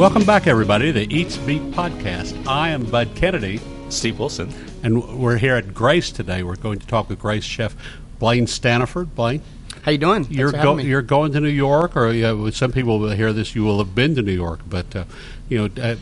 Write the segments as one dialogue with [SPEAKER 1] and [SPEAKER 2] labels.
[SPEAKER 1] Welcome back, everybody, to the Eats Beat podcast. I am Bud Kennedy,
[SPEAKER 2] Steve Wilson.
[SPEAKER 1] and we're here at Grace today. We're going to talk with Grace chef Blaine Staniford. Blaine,
[SPEAKER 3] How you doing?
[SPEAKER 1] You're go-
[SPEAKER 3] me.
[SPEAKER 1] you're going to New York, or you know, some people will hear this. You will have been to New York, but uh, you know uh,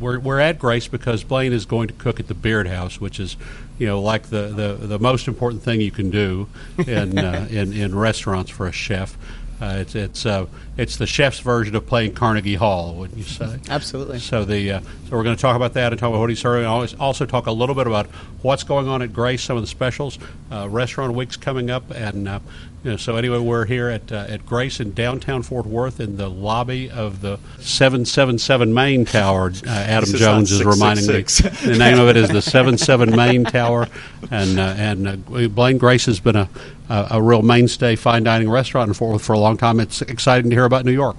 [SPEAKER 1] we're we're at Grace because Blaine is going to cook at the Beard House, which is you know like the, the, the most important thing you can do in uh, in in restaurants for a chef. Uh, it's it's uh, it's the chef's version of playing Carnegie Hall, wouldn't you say?
[SPEAKER 3] Absolutely.
[SPEAKER 1] So the uh, so we're going to talk about that and talk about what he's serving. And always- also talk a little bit about what's going on at Grace, some of the specials, uh, restaurant weeks coming up, and uh, you know. So anyway, we're here at uh, at Grace in downtown Fort Worth in the lobby of the seven seven seven Main Tower. Uh, Adam
[SPEAKER 2] This is not
[SPEAKER 1] Jones is reminding me
[SPEAKER 2] 666.
[SPEAKER 1] the name of it is the seven seven Main Tower, and uh, and uh, Blaine Grace has been a a a real mainstay fine dining restaurant in Fort Worth for a long time. It's exciting to hear about New York.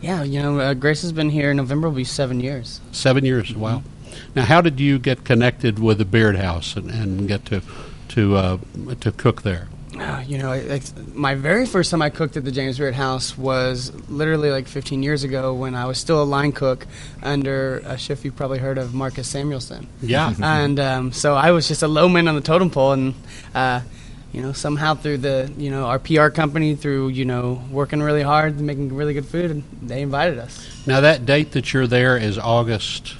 [SPEAKER 3] Yeah, you know, uh, Grace has been here. November will be seven years.
[SPEAKER 1] Seven years. Wow. Now, how did you get connected with the Beard House and, and get to to uh, to cook there?
[SPEAKER 3] Uh, you know, it's, my very first time I cooked at the James Beard House was literally like 15 years ago when I was still a line cook under a chef you probably heard of, Marcus Samuelsson.
[SPEAKER 1] Yeah.
[SPEAKER 3] and um, so I was just a low man on the totem pole, and uh, you know somehow through the you know our PR company, through you know working really hard, and making really good food, they invited us.
[SPEAKER 1] Now, that date that you're there is August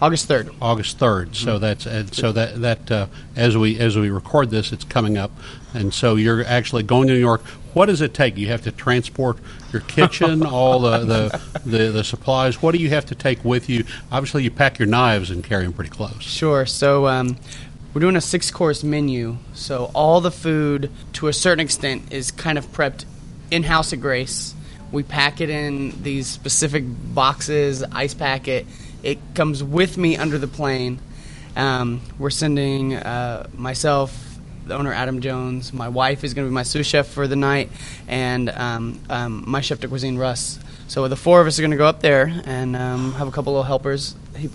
[SPEAKER 3] August 3rd.
[SPEAKER 1] August 3rd. So that's and so that that uh, as we as we record this, it's coming up, and so you're actually going to New York. What does it take? You have to transport your kitchen, all the, the, the, the supplies. What do you have to take with you? Obviously, you pack your knives and carry them pretty close.
[SPEAKER 3] Sure. So um, we're doing a six course menu. So all the food, to a certain extent, is kind of prepped in house at Grace. We pack it in these specific boxes, ice pack it. It comes with me under the plane. Um, we're sending uh, myself, the owner Adam Jones. My wife is going to be my sous chef for the night, and um, um, my chef de cuisine Russ. So the four of us are going to go up there and um, have a couple little helpers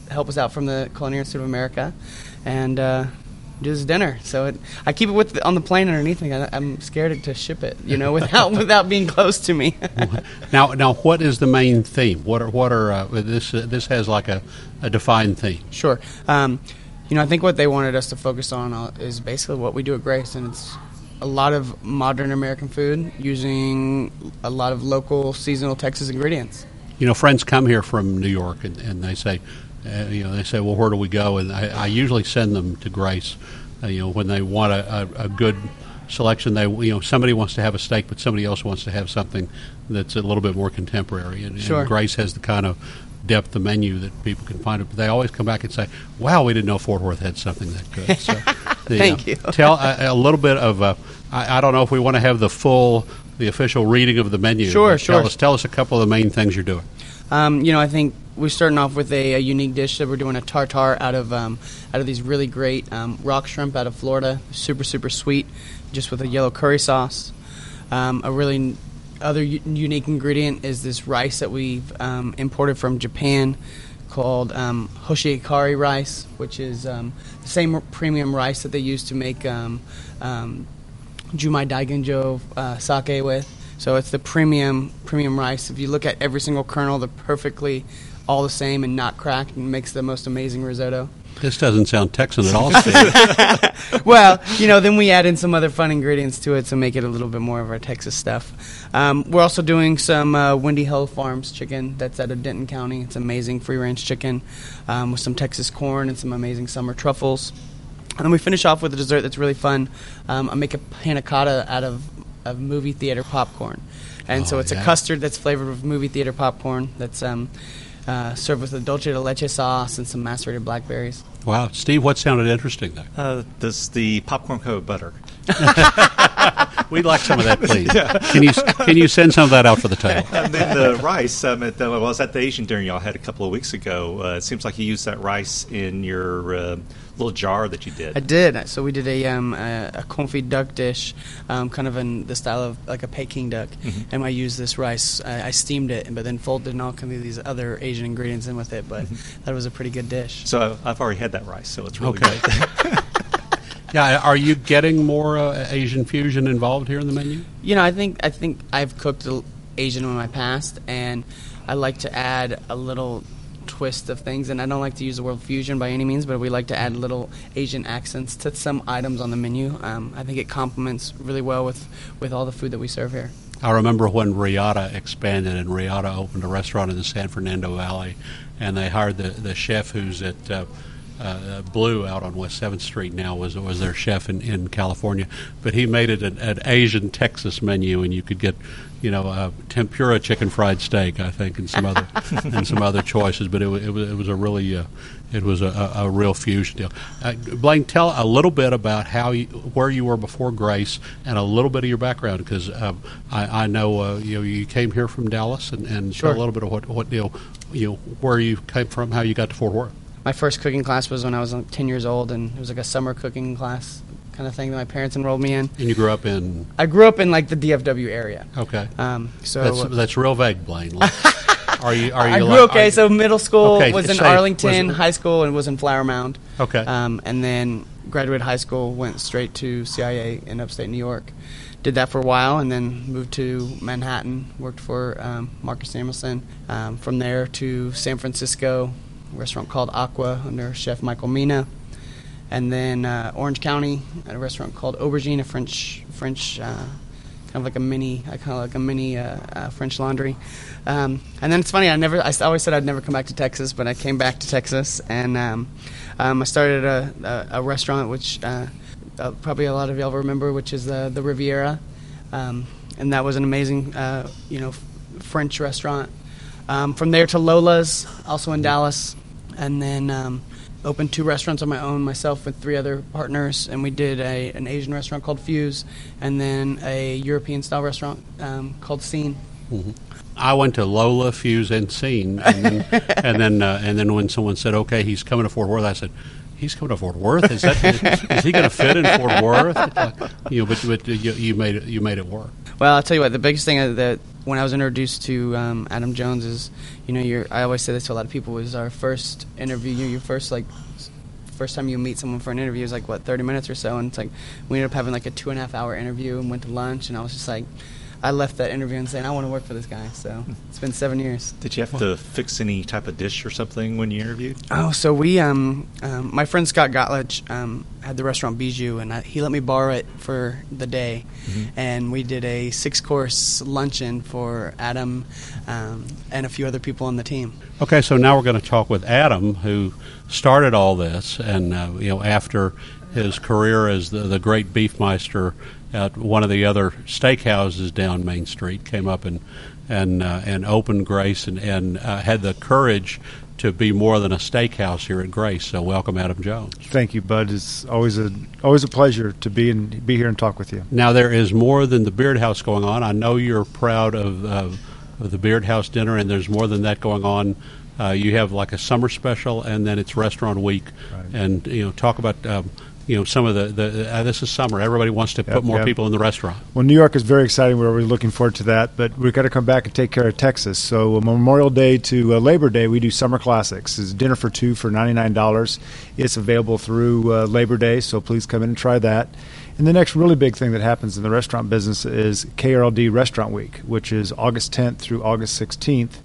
[SPEAKER 3] help us out from the Culinary Institute of America, and uh, this dinner. So it, I keep it with on the plane underneath me. I, I'm scared to ship it, you know, without without being close to me.
[SPEAKER 1] Now, now, what is the main theme? What are what are uh, this? Uh, this has like a, a defined theme.
[SPEAKER 3] Sure. Um, you know, I think what they wanted us to focus on uh, is basically what we do at Grace, and it's a lot of modern American food using a lot of local seasonal Texas ingredients.
[SPEAKER 1] You know, friends come here from New York and, and they say, uh, you know, they say, well, where do we go? And I, I usually send them to Grace. Uh, you know, when they want a, a, a good selection, they you know somebody wants to have a steak, but somebody else wants to have something that's a little bit more contemporary. And, and Grace has the kind of depth of menu that people can find it. But they always come back and say, "Wow, we didn't know Fort Worth had something that good." So,
[SPEAKER 3] Thank
[SPEAKER 1] uh,
[SPEAKER 3] you.
[SPEAKER 1] Tell a, a little bit of. Uh, I, I don't know if we want to have the full, the official reading of the menu.
[SPEAKER 3] Sure,
[SPEAKER 1] but Tell
[SPEAKER 3] sure.
[SPEAKER 1] us, tell us a couple of the main things you're doing.
[SPEAKER 3] Um, you know, I think we're starting off with a, a unique dish that we're doing a tartar out of um, out of these really great um, rock shrimp out of Florida, super super sweet, just with a yellow curry sauce. Um, a really other u- unique ingredient is this rice that we've um, imported from Japan called um, hoshikari rice, which is um, the same premium rice that they use to make um, Junmai Daiginjo uh, sake with. So it's the premium premium rice. If you look at every single kernel, they're perfectly all the same and not cracked, and makes the most amazing risotto.
[SPEAKER 1] This doesn't sound Texan at all. Steve.
[SPEAKER 3] well, you know, then we add in some other fun ingredients to it to make it a little bit more of our Texas stuff. Um, we're also doing some uh, Windy Hill Farms chicken that's out of Denton County. It's amazing free range chicken um, with some Texas corn and some amazing summer truffles. And then we finish off with a dessert that's really fun. Um, I make a panna cotta out of, of movie theater popcorn. And so
[SPEAKER 1] Oh,
[SPEAKER 3] it's
[SPEAKER 1] yeah.
[SPEAKER 3] a custard that's flavored with movie theater popcorn that's um, uh, served with a dulce de leche sauce and some macerated blackberries.
[SPEAKER 1] wow, Steve, what sounded interesting there?
[SPEAKER 2] Uh, does the popcorn come with butter?
[SPEAKER 1] We'd like some of that, please. Can you can you send some of that out for the table?
[SPEAKER 2] And then the rice. Um, at the, well, I was at the Asian dinner y'all had a couple of weeks ago. Uh, it seems like you used that rice in your uh, little jar that you did.
[SPEAKER 3] I did. So we did a um, a, a confit duck dish, um, kind of in the style of like a Peking duck, and I used this rice. I, I steamed it, but then folded in all kind of these other Asian ingredients in with it. But that was a pretty good dish.
[SPEAKER 2] So I've already had that rice, so it's really
[SPEAKER 1] Okay.
[SPEAKER 2] good.
[SPEAKER 1] Yeah, are you getting more uh, Asian fusion involved here in the menu?
[SPEAKER 3] You know, I think I think I've cooked Asian in my past, and I like to add a little twist of things, and I don't like to use the word fusion by any means, but we like to add little Asian accents to some items on the menu. Um, I think it complements really well with, with all the food that we serve here.
[SPEAKER 1] I remember when Reata expanded and Reata opened a restaurant in the San Fernando Valley, and they hired the, the chef who's at uh, uh, Blue out on West Seventh Street now was was their chef in, in California, but he made it an, an Asian Texas menu, and you could get you know, uh, tempura chicken fried steak, I think, and some other and some other choices. But it, was, it was it was a really uh, it was a, a, real fusion deal. Uh, Blaine, tell a little bit about how you, where you were before Grace, and a little bit of your background, because um, I, I, know uh, you know you came here from Dallas, and, and
[SPEAKER 3] sure.
[SPEAKER 1] a little bit of what what you you know where you came from, how you got to Fort Worth.
[SPEAKER 3] My first cooking class was when I was like, 10 years old, and it was like a summer cooking class kind of thing that my parents enrolled me in.
[SPEAKER 1] And you grew up in?
[SPEAKER 3] I grew up in like the DFW area.
[SPEAKER 1] Okay.
[SPEAKER 3] Um, so
[SPEAKER 1] that's, that's real vague, Blaine. are you? Are you?
[SPEAKER 3] I grew
[SPEAKER 1] like,
[SPEAKER 3] okay. So middle school
[SPEAKER 1] okay,
[SPEAKER 3] was in
[SPEAKER 1] say,
[SPEAKER 3] Arlington,
[SPEAKER 1] was
[SPEAKER 3] high school and was in Flower Mound.
[SPEAKER 1] Okay.
[SPEAKER 3] Um, and then graduated high school, went straight to CIA in upstate New York. Did that for a while, and then moved to Manhattan. Worked for um, Marcus Samuelsson. Um, from there to San Francisco, restaurant called Aqua under Chef Michael Mina. And then uh, Orange County at a restaurant called Aubergine, a French French uh, kind of like a mini, I kind of like a mini uh, uh, French Laundry. Um, and then it's funny, I never, I always said I'd never come back to Texas, but I came back to Texas, and um, um, I started a, a, a restaurant which uh, uh, probably a lot of y'all remember, which is the the Riviera, um, and that was an amazing, you know, French restaurant. Um, from there to Lola's, also in Dallas, and then um, opened two restaurants on my own myself with three other partners, and we did a an Asian restaurant called Fuse, and then a European style restaurant um, called Scene.
[SPEAKER 1] Mm-hmm. I went to Lola, Fuse, and Scene, and then and then, uh, and then when someone said, "Okay, he's coming to Fort Worth," I said. He's coming to Fort Worth. Is that is, is he going to fit in Fort Worth? Like, you know, but, but you, you made it. You made it work.
[SPEAKER 3] Well, I'll tell you what. The biggest thing that when I was introduced to um, Adam Jones is, you know, you I always say this to a lot of people was our first interview. You your first like first time you meet someone for an interview is like what 30 minutes or so, and it's like we ended up having like a two and a half hour interview and went to lunch, and I was just like. I left that interview and saying I want to work for this guy. So it's been seven years.
[SPEAKER 2] Did you have to fix any type of dish or something when you interviewed?
[SPEAKER 3] Oh, so we, um, um, my friend Scott Gottlich um, had the restaurant Bijoux, and I, he let me borrow it for the day, mm-hmm. and we did a six-course luncheon for Adam um, and a few other people on the team.
[SPEAKER 1] Okay, so now we're going to talk with Adam, who started all this, and uh, you know after his career as the, the great beefmeister at one of the other steakhouses down Main Street, came up and and uh, and opened Grace and and uh, had the courage to be more than a steakhouse here at Grace. So welcome, Adam Jones.
[SPEAKER 4] Thank you, Bud. It's always a always a pleasure to be and be here and talk with you.
[SPEAKER 1] Now there is more than the Beard House going on. I know you're proud of, of, of the Beard House dinner, and there's more than that going on. Uh, you have like a summer special, and then it's Restaurant Week, right. and you know talk about. Um, you know some of the, the uh, this is summer. Everybody wants to yep, put more yep. people in the restaurant.
[SPEAKER 4] Well, New York is very exciting. We're really looking forward to that. But we've got to come back and take care of Texas. So uh, Memorial Day to uh, Labor Day, we do summer classics. It's dinner for two for ninety nine dollars. It's available through uh, Labor Day, so please come in and try that. And the next really big thing that happens in the restaurant business is KRLD Restaurant Week, which is August 10th through August 16th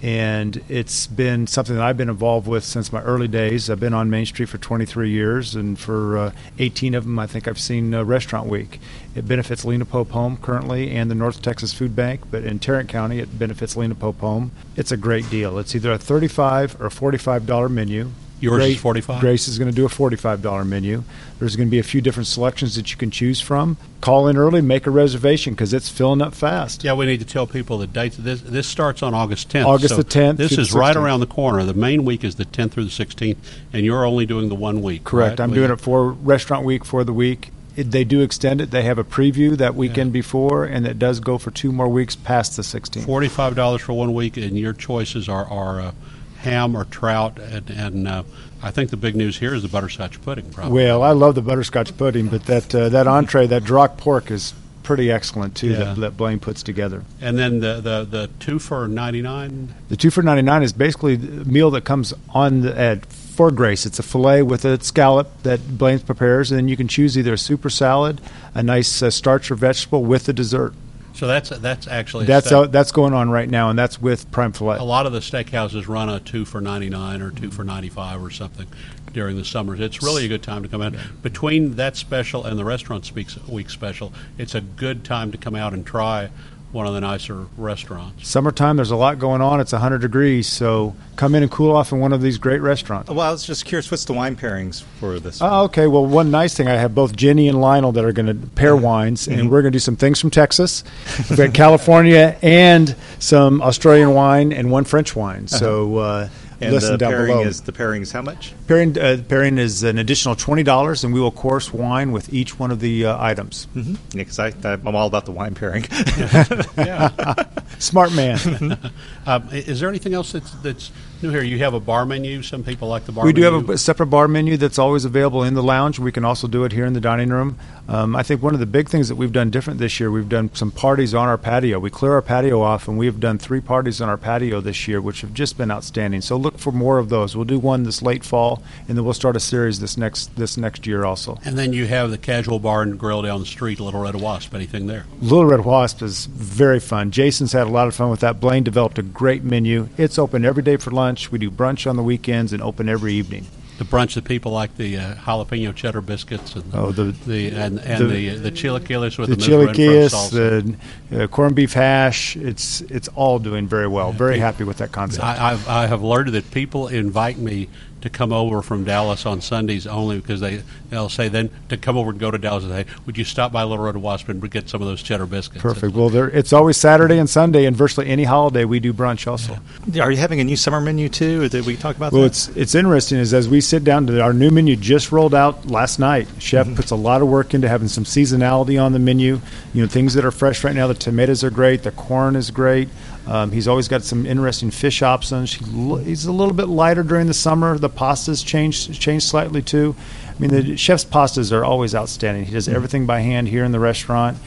[SPEAKER 4] and it's been something that I've been involved with since my early days. I've been on Main Street for 23 years, and for uh, 18 of them, I think I've seen uh, Restaurant Week. It benefits Lena Pope Home currently and the North Texas Food Bank, but in Tarrant County, it benefits Lena Pope Home. It's a great deal. It's either a 35 or $45 menu.
[SPEAKER 1] Yours Grace, is 45
[SPEAKER 4] Grace is going to do a $45 menu. There's going to be a few different selections that you can choose from. Call in early, make a reservation because it's filling up fast.
[SPEAKER 1] Yeah, we need to tell people the dates. This, this starts on August 10th.
[SPEAKER 4] August so the 10th.
[SPEAKER 1] This is right around the corner. The main week is the 10th through the 16th, and you're only doing the one week.
[SPEAKER 4] Correct.
[SPEAKER 1] Right?
[SPEAKER 4] I'm doing it for restaurant week for the week. It, they do extend it. They have a preview that weekend yeah. before, and it does go for two more weeks past the 16th.
[SPEAKER 1] Forty-five dollars for one week, and your choices are are uh, ham or trout, and, and uh, I think the big news here is the butterscotch pudding. Probably.
[SPEAKER 4] Well, I love the butterscotch pudding, but that uh, that entree, that Duroc pork, is pretty excellent too. Yeah. That, that Blaine puts together.
[SPEAKER 1] And then the the, the two for ninety nine.
[SPEAKER 4] The two for ninety nine is basically a meal that comes on the, at for Grace. It's a fillet with a scallop that Blaine prepares, and then you can choose either a super salad, a nice uh, starch or vegetable with the dessert.
[SPEAKER 1] So that's that's actually a
[SPEAKER 4] That's out, that's going on right now, and that's with prime fillet.
[SPEAKER 1] a lot of the steakhouses run a two for ninety nine or two for ninety five or something during the summers. It's really a good time to come out. Between that special and the restaurant speaks week special, it's a good time to come out and try one of the nicer restaurants.
[SPEAKER 4] Summertime, there's a lot going on. It's 100 degrees, so come in and cool off in one of these great restaurants.
[SPEAKER 2] Well, I was just curious, what's the wine pairings for this?
[SPEAKER 4] Oh, okay. Well, one nice thing I have both Jenny and Lionel that are going to pair wines, and mm-hmm. we're going to do some things from Texas. We've got California and some Australian wine and one French wine. So uh-huh. uh,
[SPEAKER 2] and
[SPEAKER 4] listen
[SPEAKER 2] the
[SPEAKER 4] down
[SPEAKER 2] pairing
[SPEAKER 4] below.
[SPEAKER 2] is the pairing is how much?
[SPEAKER 4] pairing, uh, pairing is an additional twenty dollars, and we will course wine with each one of the uh, items.
[SPEAKER 2] Mm-hmm. Yeah, because I, I'm all about the wine pairing.
[SPEAKER 1] Yeah.
[SPEAKER 4] Smart man.
[SPEAKER 1] um, is there anything else that's that's new here? You have a bar menu. Some people like the bar.
[SPEAKER 4] we do have a separate bar menu that's always available in the lounge. We can also do it here in the dining room. Um, I think one of the big things that we've done different this year, we've done some parties on our patio. We clear our patio off, and we have done three parties on our patio this year, which have just been outstanding. So look for more of those. We'll do one this late fall, and then we'll start a series this next this next year also.
[SPEAKER 1] And then you have the casual bar and grill down the street, Little Red Wasp. Anything there?
[SPEAKER 4] Little Red Wasp is very fun. Jason's had a lot of fun with that. Blaine developed a great menu. It's open every day for lunch. We do brunch on the weekends and open every evening.
[SPEAKER 1] The brunch that people like the uh, jalapeno cheddar biscuits and
[SPEAKER 4] Oh, the
[SPEAKER 1] the and, and the
[SPEAKER 4] the-
[SPEAKER 1] the, chilaquiles with
[SPEAKER 4] the
[SPEAKER 1] the,
[SPEAKER 4] chilaquiles, the uh, corned beef hash. It's it's all doing very well. Very happy with that concept.
[SPEAKER 1] I, I've, I have learned that people invite me to come over from Dallas on Sundays only because they they'll say then to come over and go to Dallas and say, would you stop by Little Red Wasp and get some of those cheddar biscuits?
[SPEAKER 4] Perfect. Well, there, it's always Saturday and Sunday, and virtually any holiday we do brunch also.
[SPEAKER 2] Are you having a new summer menu too? Did we talk about
[SPEAKER 4] Well,
[SPEAKER 2] that?
[SPEAKER 4] it's it's interesting is as we sit down to our new menu just rolled out last night. Chef puts a lot of work into having some seasonality on the menu. You know, things that are fresh right now. The tomatoes are great. The corn is great. Um, he's always got some interesting fish options. He, he's a little bit lighter during the summer. The pastas changed change slightly too. I mean, the chef's pastas are always outstanding. He does everything by hand here in the restaurant.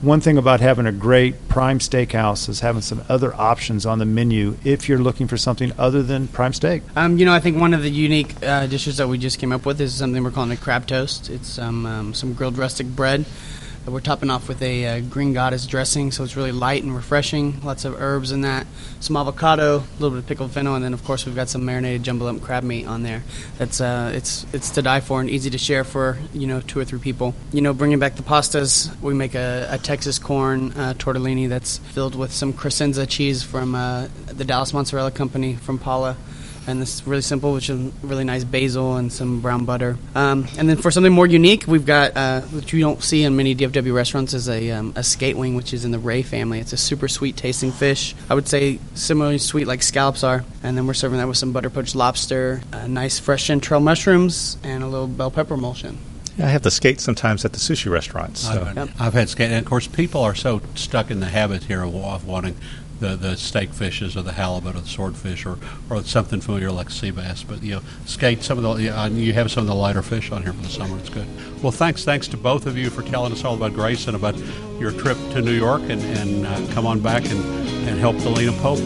[SPEAKER 4] One thing about having a great prime steakhouse is having some other options on the menu if you're looking for something other than prime steak.
[SPEAKER 3] Um, you know, I think one of the unique uh, dishes that we just came up with is something we're calling a crab toast. It's um, um, some grilled rustic bread we're topping off with a uh, green goddess dressing, so it's really light and refreshing. Lots of herbs in that, some avocado, a little bit of pickled fennel, and then of course we've got some marinated jumbo lump crab meat on there. That's uh, it's it's to die for and easy to share for you know two or three people. You know, bringing back the pastas, we make a, a Texas corn uh, tortellini that's filled with some crescenza cheese from uh, the Dallas Mozzarella Company from Paula and this is really simple, which is really nice basil and some brown butter. Um, and then for something more unique, we've got uh, which you don't see in many DFW restaurants is a, um, a skate wing, which is in the ray family. It's a super sweet tasting fish. I would say similarly sweet like scallops are. And then we're serving that with some butter poached lobster, uh, nice fresh chanterelle mushrooms, and a little bell pepper emulsion.
[SPEAKER 2] Yeah, I have the skate sometimes at the sushi restaurants. So.
[SPEAKER 1] I've,
[SPEAKER 3] Yep.
[SPEAKER 1] I've had skate, and of course, people are so stuck in the habit here of, of wanting the, the steak fishes or the halibut or the swordfish or, or something familiar like sea bass. But you know, skate some of the yeah, and you have some of the lighter fish on here for the summer. It's good. Well, thanks thanks to both of you for telling us all about Grace and about your trip to New York, and, and uh, come on back and, and help the Lena Pope